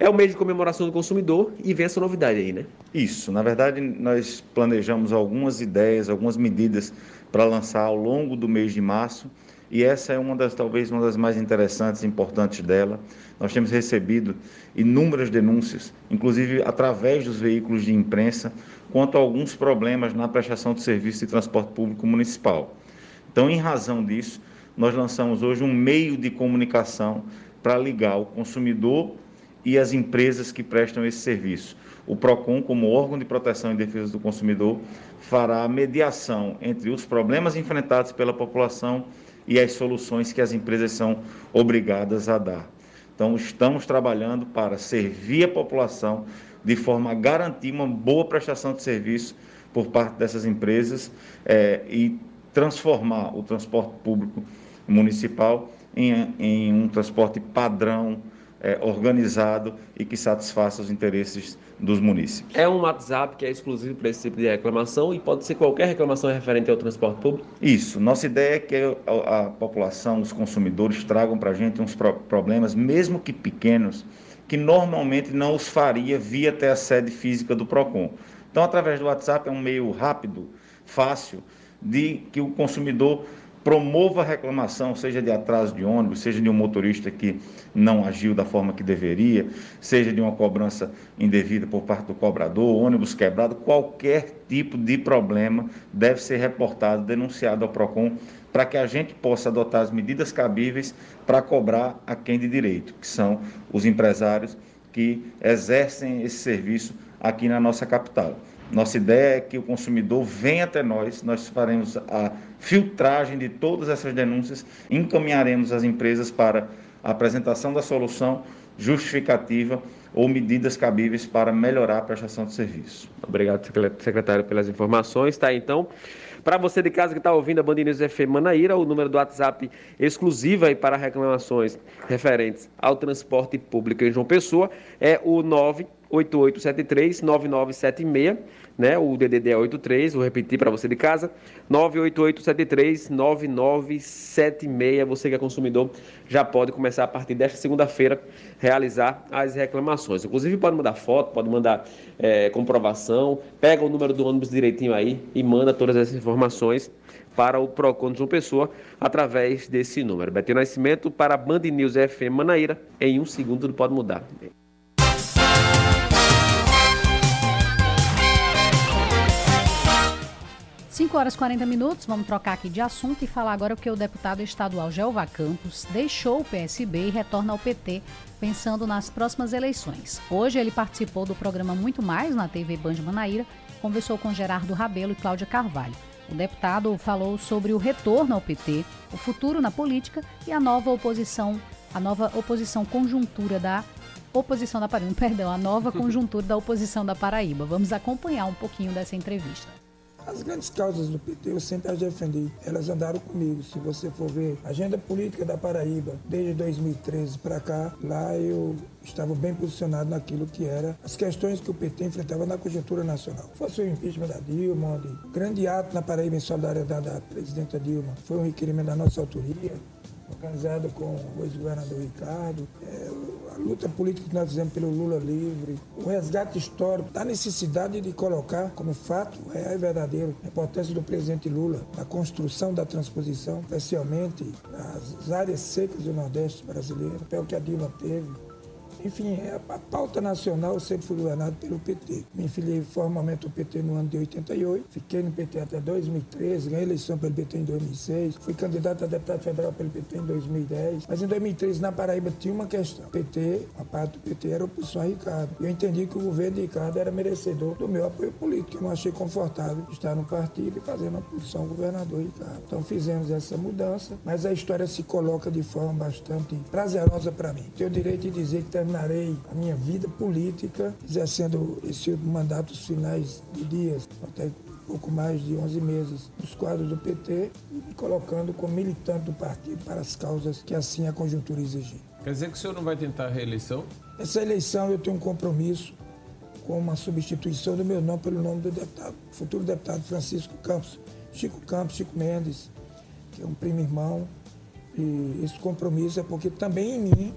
é o mês de comemoração do consumidor e vem essa novidade aí, né? Isso. Na verdade, nós planejamos algumas ideias, algumas medidas para lançar ao longo do mês de março e essa é uma das talvez uma das mais interessantes e importantes dela. Nós temos recebido inúmeras denúncias, inclusive através dos veículos de imprensa, quanto a alguns problemas na prestação de serviço de transporte público municipal. Então, em razão disso, nós lançamos hoje um meio de comunicação para ligar o consumidor e as empresas que prestam esse serviço. O PROCON, como órgão de proteção e defesa do consumidor, fará a mediação entre os problemas enfrentados pela população e as soluções que as empresas são obrigadas a dar. Então, estamos trabalhando para servir a população de forma a garantir uma boa prestação de serviço por parte dessas empresas é, e transformar o transporte público municipal em, em um transporte padrão, é, organizado e que satisfaça os interesses dos municípios. É um WhatsApp que é exclusivo para esse tipo de reclamação e pode ser qualquer reclamação referente ao transporte público? Isso. Nossa ideia é que a, a população, os consumidores tragam para a gente uns pro problemas, mesmo que pequenos, que normalmente não os faria via até a sede física do PROCON. Então, através do WhatsApp é um meio rápido, fácil, de que o consumidor promova a reclamação, seja de atraso de ônibus, seja de um motorista que não agiu da forma que deveria, seja de uma cobrança indevida por parte do cobrador, ônibus quebrado, qualquer tipo de problema deve ser reportado, denunciado ao PROCON, para que a gente possa adotar as medidas cabíveis para cobrar a quem de direito, que são os empresários que exercem esse serviço aqui na nossa capital. Nossa ideia é que o consumidor venha até nós, nós faremos a filtragem de todas essas denúncias, encaminharemos as empresas para a apresentação da solução justificativa ou medidas cabíveis para melhorar a prestação de serviço. Obrigado, secretário, pelas informações. Tá, então, para você de casa que está ouvindo a Band FM Manaíra, o número do WhatsApp exclusivo aí para reclamações referentes ao transporte público em João Pessoa é o 9 988739976, né? O DDD é 83, vou repetir para você de casa, 988739976. Você que é consumidor já pode começar a partir desta segunda-feira realizar as reclamações. Inclusive pode mandar foto, pode mandar é, comprovação, pega o número do ônibus direitinho aí e manda todas essas informações para o PROCON de João Pessoa através desse número. Betinho Nascimento para a Band News FM Manaíra. Em um segundo tudo pode mudar. 5 horas e 40 minutos, vamos trocar aqui de assunto e falar agora que o deputado estadual Jeová Campos deixou o PSB e retorna ao PT, pensando nas próximas eleições. Hoje ele participou do programa Muito Mais na TV Band Manaíra, conversou com Gerardo Rabelo e Cláudia Carvalho. O deputado falou sobre o retorno ao PT, o futuro na política e a nova oposição, a nova oposição conjuntura da oposição da Paraíba, perdão, a nova conjuntura da oposição da Paraíba. Vamos acompanhar um pouquinho dessa entrevista. As grandes causas do PT eu sempre as defendi. Elas andaram comigo. Se você for ver a agenda política da Paraíba, desde 2013 para cá, lá eu estava bem posicionado naquilo que era as questões que o PT enfrentava na conjuntura nacional. Fosse o impeachment da Dilma, onde grande ato na Paraíba em solidariedade da presidenta Dilma foi um requerimento da nossa autoria organizado com o ex-governador Ricardo, é, a luta política que nós fizemos pelo Lula livre, o resgate histórico da necessidade de colocar como fato real e verdadeiro a importância do presidente Lula na construção da transposição, especialmente nas áreas secas do Nordeste brasileiro, papel que a Dilma teve, enfim, é a pauta nacional sempre fui governado pelo PT. Me filiei formalmente ao PT no ano de 88, fiquei no PT até 2013, ganhei eleição pelo PT em 2006, fui candidato a deputado federal pelo PT em 2010, mas em 2013 na Paraíba tinha uma questão. O PT, uma parte do PT era oposição a Ricardo. Eu entendi que o governo de Ricardo era merecedor do meu apoio político. Eu não achei confortável estar no partido e fazer uma posição governador Ricardo. Então fizemos essa mudança, mas a história se coloca de forma bastante prazerosa para mim. Tenho o direito de dizer que terminarei a minha vida política exercendo esse mandato finais de dias, até pouco mais de 11 meses, nos quadros do PT e me colocando como militante do partido para as causas que assim a conjuntura exigia. Quer dizer que o senhor não vai tentar a reeleição? Essa eleição eu tenho um compromisso com uma substituição do meu nome pelo nome do deputado, futuro deputado Francisco Campos, Chico Campos, Chico Mendes, que é um primo irmão. E esse compromisso é porque também em mim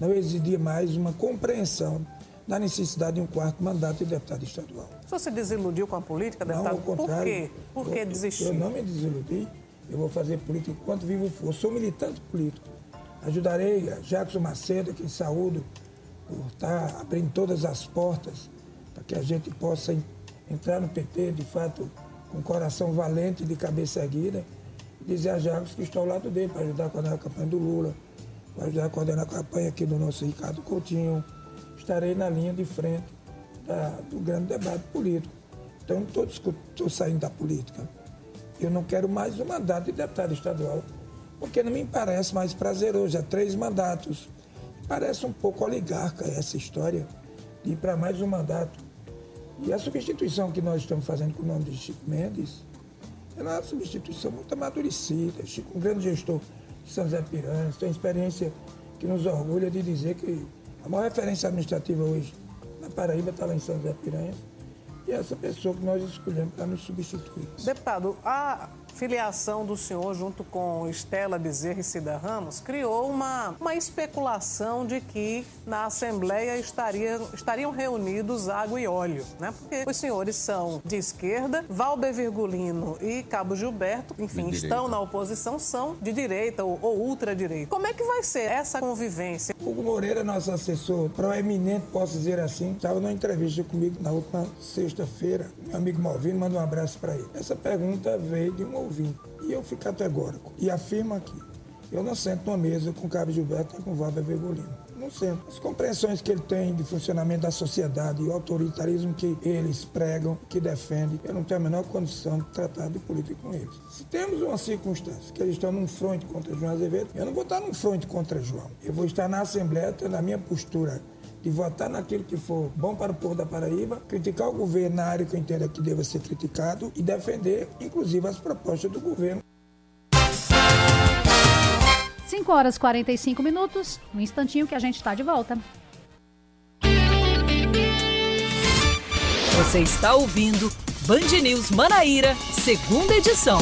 não exigia mais uma compreensão da necessidade de um quarto mandato de deputado estadual. O senhor se desiludiu com a política, deputado? Não, ao contrário. Por quê? Por que desistiu? Eu não me desiludi. Eu vou fazer política enquanto vivo for. Sou militante político. Ajudarei a Jackson Macedo, aqui em saúde, por estar abrindo todas as portas para que a gente possa entrar no PT, de fato, com coração valente e de cabeça erguida, e dizer a Jacques que estou ao lado dele para ajudar coordenar a campanha do Lula, para ajudar a coordenar a campanha aqui do nosso Ricardo Coutinho. Estarei na linha de frente da, do grande debate político. Então, não estou saindo da política. Eu não quero mais um mandato de deputado estadual, porque não me parece mais prazeroso. Já três mandatos. Parece um pouco oligarca essa história de ir para mais um mandato. E a substituição que nós estamos fazendo com o nome de Chico Mendes, ela é uma substituição muito amadurecida. Chico, um grande gestor São José Piranhas, tem experiência que nos orgulha de dizer que a maior referência administrativa hoje na Paraíba está lá em São José Piranhas. E é essa pessoa que nós escolhemos para nos substituir. Deputado, a filiação do senhor junto com Estela Bezerra e Cida Ramos criou uma, uma especulação de que na Assembleia estaria, estariam reunidos água e óleo, né? Porque os senhores são de esquerda, Valber Virgulino e Cabo Gilberto, enfim, estão na oposição, são de direita ou, ou ultradireita. Como é que vai ser essa convivência? Hugo Moreira, nosso assessor proeminente, posso dizer assim, estava numa entrevista comigo na última sexta-feira. Meu amigo Malvino, manda um abraço para ele. Essa pergunta veio de um ouvinte. E eu fico categórico. E afirmo aqui. Eu não sento numa mesa com o Cabo Gilberto e com o Valber Virgulino. Não sento. As compreensões que ele tem de funcionamento da sociedade e o autoritarismo que eles pregam, que defendem, eu não tenho a menor condição de tratar de política com eles. Se temos uma circunstância que eles estão num fronte contra João Azevedo, eu não vou estar num fronte contra João. Eu vou estar na Assembleia tendo a minha postura de votar naquilo que for bom para o povo da Paraíba, criticar o governo na área que eu entenda que deva ser criticado e defender, inclusive, as propostas do governo. 5 horas e 45 minutos, um instantinho que a gente está de volta. Você está ouvindo Band News Manaíra, segunda edição.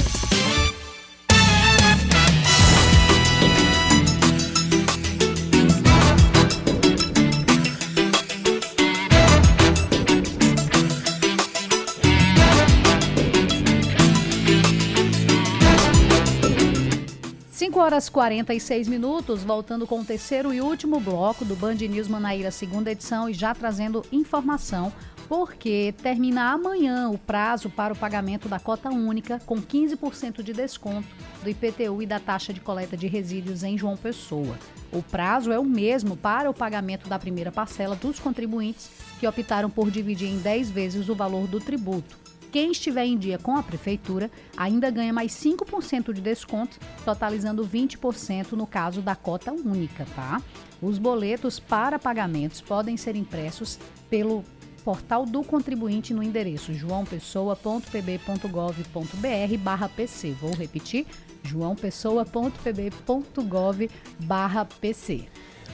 Cinco horas 46 minutos, voltando com o terceiro e último bloco do Band News Manaíra, segunda edição, e já trazendo informação porque termina amanhã o prazo para o pagamento da cota única com 15% de desconto do IPTU e da taxa de coleta de resíduos em João Pessoa. O prazo é o mesmo para o pagamento da primeira parcela dos contribuintes que optaram por dividir em 10 vezes o valor do tributo. Quem estiver em dia com a prefeitura ainda ganha mais 5% de desconto, totalizando 20% no caso da cota única, tá? Os boletos para pagamentos podem ser impressos pelo portal do contribuinte no endereço joaopessoa.pb.gov.br barra PC. Vou repetir, joaopessoa.pb.gov barra PC.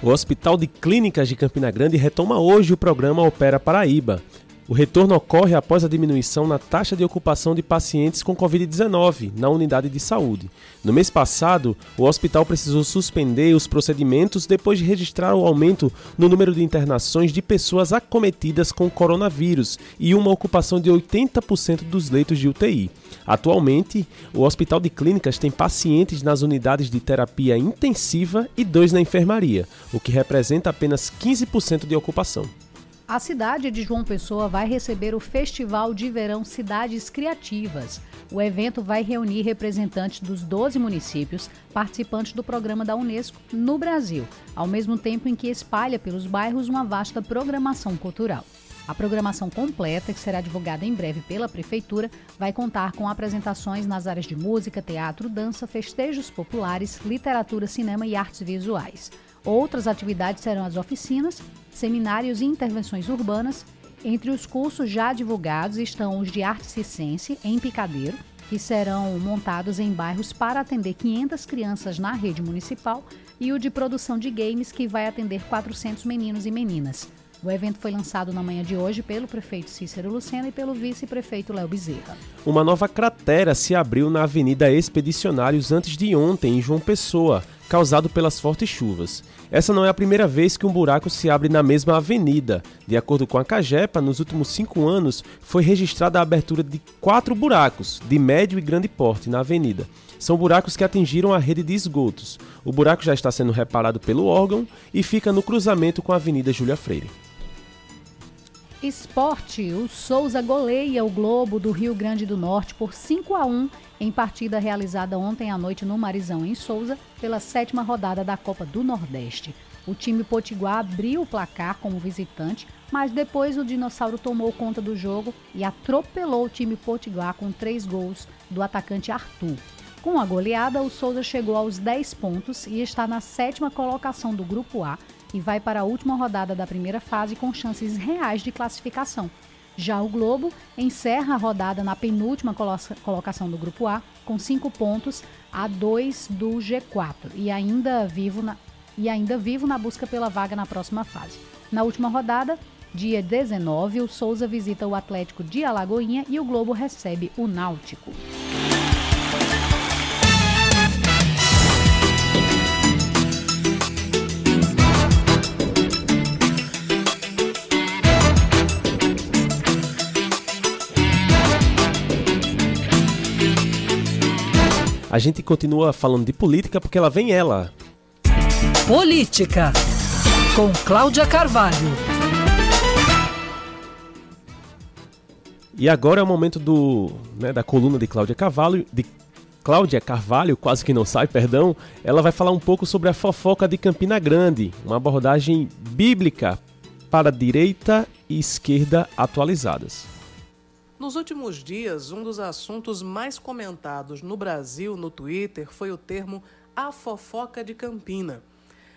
O Hospital de Clínicas de Campina Grande retoma hoje o programa Opera Paraíba. O retorno ocorre após a diminuição na taxa de ocupação de pacientes com Covid-19 na unidade de saúde. No mês passado, o hospital precisou suspender os procedimentos depois de registrar o aumento no número de internações de pessoas acometidas com coronavírus e uma ocupação de 80% dos leitos de UTI. Atualmente, o Hospital de Clínicas tem pacientes nas unidades de terapia intensiva e dois na enfermaria, o que representa apenas 15% de ocupação. A cidade de João Pessoa vai receber o Festival de Verão Cidades Criativas. O evento vai reunir representantes dos 12 municípios participantes do programa da Unesco no Brasil, ao mesmo tempo em que espalha pelos bairros uma vasta programação cultural. A programação completa, que será divulgada em breve pela Prefeitura, vai contar com apresentações nas áreas de música, teatro, dança, festejos populares, literatura, cinema e artes visuais. Outras atividades serão as oficinas, seminários e intervenções urbanas. Entre os cursos já divulgados estão os de arte circense em Picadeiro, que serão montados em bairros para atender 500 crianças na rede municipal, e o de produção de games, que vai atender 400 meninos e meninas. O evento foi lançado na manhã de hoje pelo prefeito Cícero Lucena e pelo vice-prefeito Léo Bezerra. Uma nova cratera se abriu na Avenida Expedicionários antes de ontem, em João Pessoa, causado pelas fortes chuvas. Essa não é a primeira vez que um buraco se abre na mesma avenida. De acordo com a Cagepa, nos últimos cinco anos foi registrada a abertura de quatro buracos, de médio e grande porte, na avenida. São buracos que atingiram a rede de esgotos. O buraco já está sendo reparado pelo órgão e fica no cruzamento com a Avenida Júlia Freire. Esporte, o Souza goleia o Globo do Rio Grande do Norte por 5 a 1 em partida realizada ontem à noite no Marizão, em Souza, pela sétima rodada da Copa do Nordeste. O time potiguar abriu o placar como visitante, mas depois o Dinossauro tomou conta do jogo e atropelou o time potiguar com três gols do atacante Arthur. Com a goleada, o Souza chegou aos 10 pontos e está na sétima colocação do Grupo A e vai para a última rodada da primeira fase com chances reais de classificação. Já o Globo encerra a rodada na penúltima colocação do Grupo A, com cinco pontos a dois do G4 e ainda vivo na, e ainda vivo na busca pela vaga na próxima fase. Na última rodada, dia 19, o Souza visita o Atlético de Alagoinha e o Globo recebe o Náutico. A gente continua falando de política porque ela vem ela. Política, com Cláudia Carvalho. E agora é o momento do, né, da coluna de Cláudia Carvalho, de Cláudia Carvalho, quase que não sai, perdão. Ela vai falar um pouco sobre a fofoca de Campina Grande, uma abordagem bíblica para direita e esquerda atualizadas. Nos últimos dias, um dos assuntos mais comentados no Brasil no Twitter foi o termo a fofoca de Campina.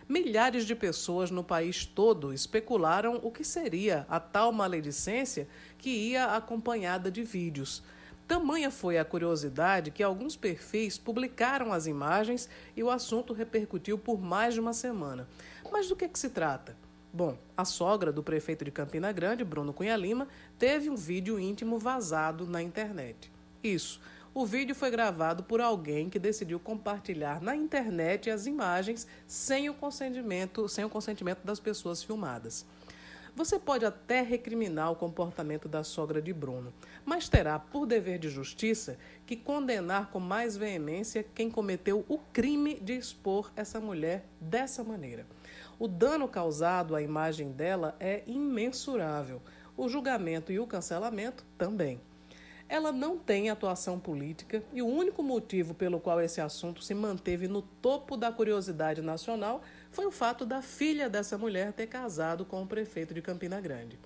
Milhares de pessoas no país todo especularam o que seria a tal maledicência que ia acompanhada de vídeos. Tamanha foi a curiosidade que alguns perfis publicaram as imagens e o assunto repercutiu por mais de uma semana. Mas do que, que se trata? Bom, a sogra do prefeito de Campina Grande, Bruno Cunha Lima, teve um vídeo íntimo vazado na internet. Isso. O vídeo foi gravado por alguém que decidiu compartilhar na internet as imagens sem o consentimento, sem o consentimento das pessoas filmadas. Você pode até recriminar o comportamento da sogra de Bruno, mas terá, por dever de justiça, que condenar com mais veemência quem cometeu o crime de expor essa mulher dessa maneira. O dano causado à imagem dela é imensurável, o julgamento e o cancelamento também. Ela não tem atuação política e o único motivo pelo qual esse assunto se manteve no topo da curiosidade nacional foi o fato da filha dessa mulher ter casado com o prefeito de Campina Grande.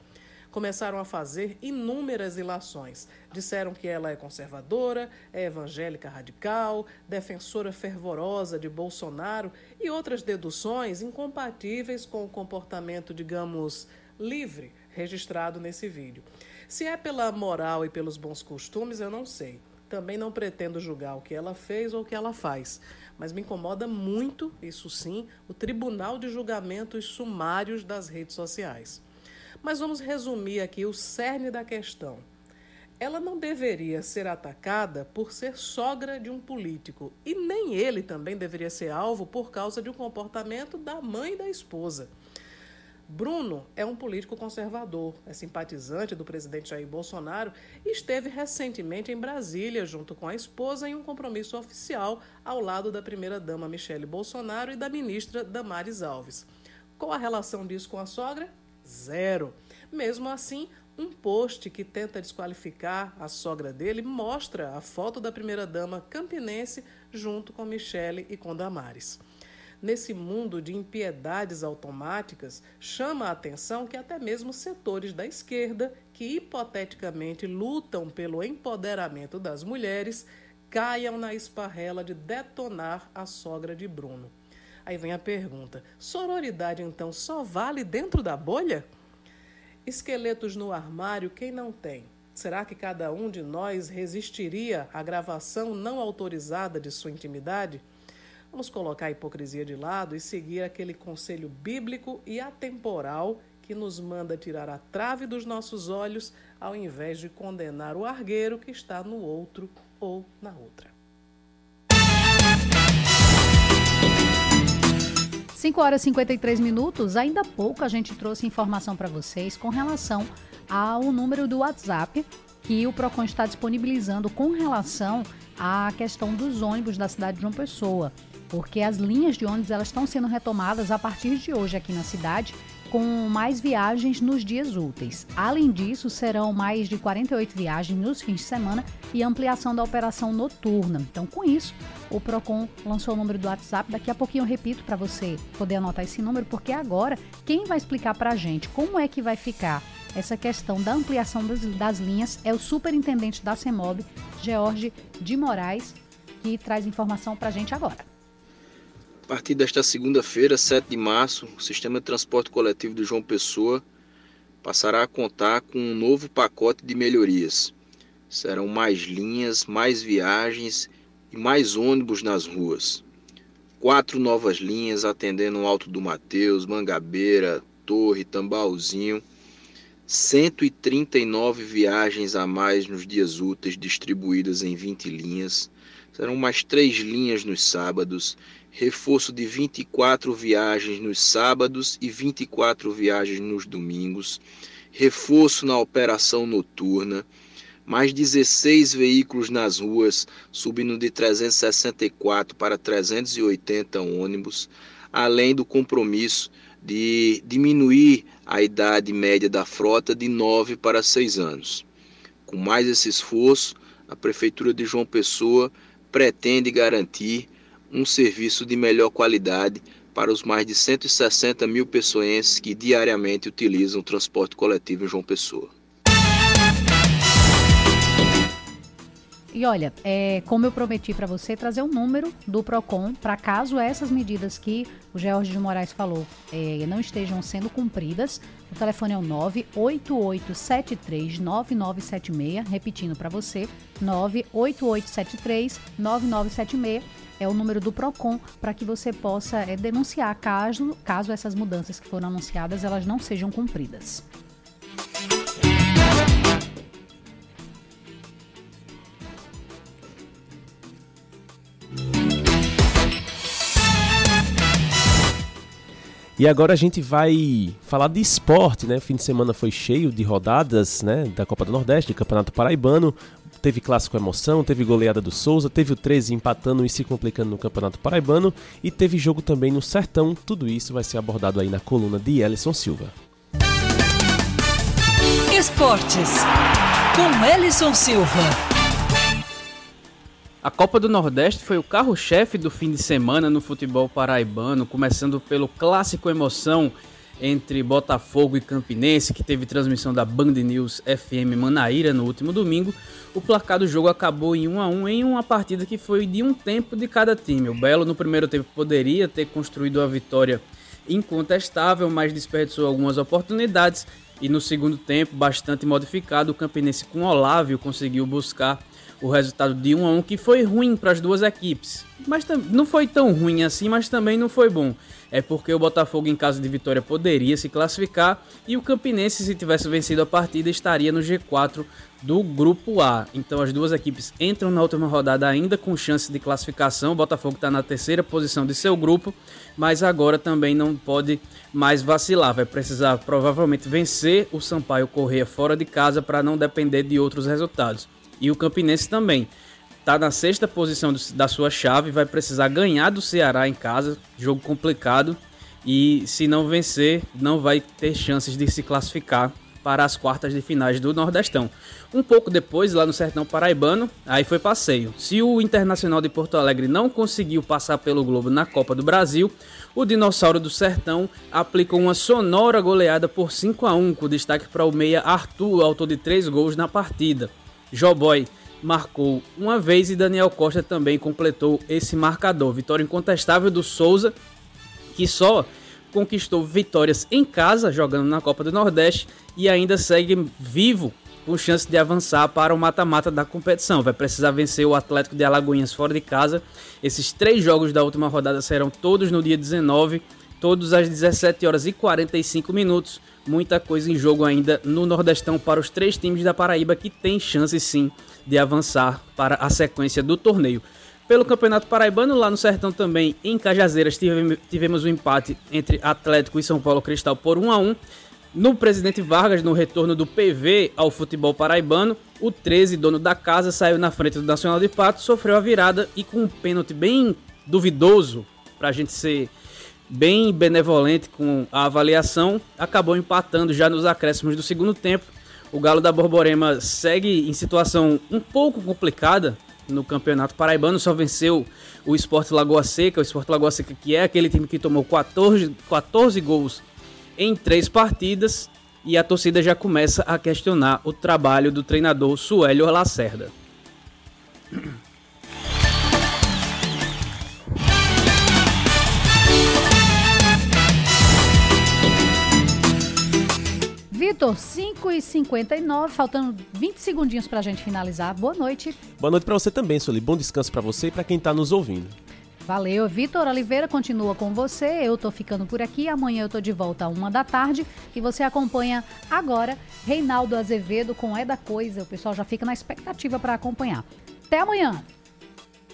Começaram a fazer inúmeras ilações. Disseram que ela é conservadora, é evangélica radical, defensora fervorosa de Bolsonaro e outras deduções incompatíveis com o comportamento, digamos, livre registrado nesse vídeo. Se é pela moral e pelos bons costumes, eu não sei. Também não pretendo julgar o que ela fez ou o que ela faz mas me incomoda muito, isso sim, o tribunal de julgamentos sumários das redes sociais. Mas vamos resumir aqui o cerne da questão. Ela não deveria ser atacada por ser sogra de um político, e nem ele também deveria ser alvo por causa de um comportamento da mãe da esposa. Bruno é um político conservador, é simpatizante do presidente Jair Bolsonaro e esteve recentemente em Brasília junto com a esposa em um compromisso oficial ao lado da primeira-dama Michele Bolsonaro e da ministra Damares Alves. Qual a relação disso com a sogra? Zero. Mesmo assim, um post que tenta desqualificar a sogra dele mostra a foto da primeira-dama campinense junto com Michele e com Damares nesse mundo de impiedades automáticas, chama a atenção que até mesmo setores da esquerda, que hipoteticamente lutam pelo empoderamento das mulheres, caiam na esparrela de detonar a sogra de Bruno. Aí vem a pergunta: sororidade então só vale dentro da bolha? Esqueletos no armário, quem não tem? Será que cada um de nós resistiria à gravação não autorizada de sua intimidade? Vamos colocar a hipocrisia de lado e seguir aquele conselho bíblico e atemporal que nos manda tirar a trave dos nossos olhos ao invés de condenar o argueiro que está no outro ou na outra. 5 horas e 53 minutos. Ainda há pouco a gente trouxe informação para vocês com relação ao número do WhatsApp que o PROCON está disponibilizando com relação à questão dos ônibus da cidade de João Pessoa porque as linhas de ônibus elas estão sendo retomadas a partir de hoje aqui na cidade, com mais viagens nos dias úteis. Além disso, serão mais de 48 viagens nos fins de semana e ampliação da operação noturna. Então, com isso, o Procon lançou o número do WhatsApp. Daqui a pouquinho eu repito para você poder anotar esse número, porque agora quem vai explicar para a gente como é que vai ficar essa questão da ampliação das, das linhas é o superintendente da CEMOB, George de Moraes, que traz informação para a gente agora. A partir desta segunda-feira, 7 de março, o sistema de transporte coletivo de João Pessoa passará a contar com um novo pacote de melhorias. Serão mais linhas, mais viagens e mais ônibus nas ruas. Quatro novas linhas atendendo o Alto do Mateus, Mangabeira, Torre, Tambaúzinho. 139 viagens a mais nos dias úteis distribuídas em 20 linhas. Serão mais três linhas nos sábados. Reforço de 24 viagens nos sábados e 24 viagens nos domingos, reforço na operação noturna, mais 16 veículos nas ruas, subindo de 364 para 380 ônibus, além do compromisso de diminuir a idade média da frota de 9 para 6 anos. Com mais esse esforço, a Prefeitura de João Pessoa pretende garantir um serviço de melhor qualidade para os mais de 160 mil pessoenses que diariamente utilizam o transporte coletivo em João Pessoa. E olha, é, como eu prometi para você, trazer o um número do PROCON para caso essas medidas que o George de Moraes falou é, não estejam sendo cumpridas. O telefone é o 988739976, repetindo para você, 988739976 é o número do Procon para que você possa é, denunciar caso, caso essas mudanças que foram anunciadas elas não sejam cumpridas. E agora a gente vai falar de esporte, né? O fim de semana foi cheio de rodadas, né? Da Copa do Nordeste, do Campeonato Paraibano. Teve clássico emoção, teve goleada do Souza, teve o 13 empatando e se complicando no Campeonato Paraibano e teve jogo também no Sertão. Tudo isso vai ser abordado aí na coluna de Ellison Silva. Esportes com Ellison Silva. A Copa do Nordeste foi o carro-chefe do fim de semana no futebol paraibano, começando pelo clássico emoção entre Botafogo e Campinense, que teve transmissão da Band News FM Manaíra no último domingo. O placar do jogo acabou em 1 a 1 em uma partida que foi de um tempo de cada time. O Belo no primeiro tempo poderia ter construído a vitória incontestável, mas desperdiçou algumas oportunidades e no segundo tempo, bastante modificado, o Campinense com Olávio conseguiu buscar o resultado de 1 a 1 que foi ruim para as duas equipes. Mas não foi tão ruim assim, mas também não foi bom. É porque o Botafogo em caso de vitória poderia se classificar e o Campinense se tivesse vencido a partida estaria no G4 do grupo A. Então as duas equipes entram na última rodada ainda com chance de classificação. O Botafogo está na terceira posição de seu grupo, mas agora também não pode mais vacilar. Vai precisar provavelmente vencer o Sampaio Correia fora de casa para não depender de outros resultados. E o Campinense também está na sexta posição da sua chave, vai precisar ganhar do Ceará em casa, jogo complicado. E se não vencer, não vai ter chances de se classificar para as quartas de finais do Nordestão. Um pouco depois, lá no Sertão Paraibano, aí foi passeio. Se o Internacional de Porto Alegre não conseguiu passar pelo Globo na Copa do Brasil, o Dinossauro do Sertão aplicou uma sonora goleada por 5 a 1 com destaque para o meia Arthur, autor de três gols na partida. Joboy marcou uma vez e Daniel Costa também completou esse marcador. Vitória incontestável do Souza, que só conquistou vitórias em casa jogando na Copa do Nordeste e ainda segue vivo com chance de avançar para o mata-mata da competição. Vai precisar vencer o Atlético de Alagoinhas fora de casa. Esses três jogos da última rodada serão todos no dia 19, todos às 17 horas e 45 minutos muita coisa em jogo ainda no Nordestão para os três times da Paraíba que têm chance sim de avançar para a sequência do torneio. Pelo Campeonato Paraibano, lá no Sertão também, em Cajazeiras, tivemos um empate entre Atlético e São Paulo Cristal por 1 a 1 no Presidente Vargas, no retorno do PV ao futebol paraibano, o 13, dono da casa, saiu na frente do Nacional de Pato, sofreu a virada e com um pênalti bem duvidoso, para a gente ser bem benevolente com a avaliação, acabou empatando já nos acréscimos do segundo tempo. O Galo da Borborema segue em situação um pouco complicada no Campeonato Paraibano, só venceu o Esporte Lagoa Seca, o Esporte Lagoa Seca que é aquele time que tomou 14, 14 gols em três partidas e a torcida já começa a questionar o trabalho do treinador Suélio Lacerda. 5 e 59 faltando 20 segundinhos para a gente finalizar. Boa noite. Boa noite para você também, Sueli. Bom descanso para você e para quem está nos ouvindo. Valeu, Vitor Oliveira continua com você. Eu tô ficando por aqui. Amanhã eu tô de volta a uma da tarde e você acompanha agora Reinaldo Azevedo com É da Coisa. O pessoal já fica na expectativa para acompanhar. Até amanhã.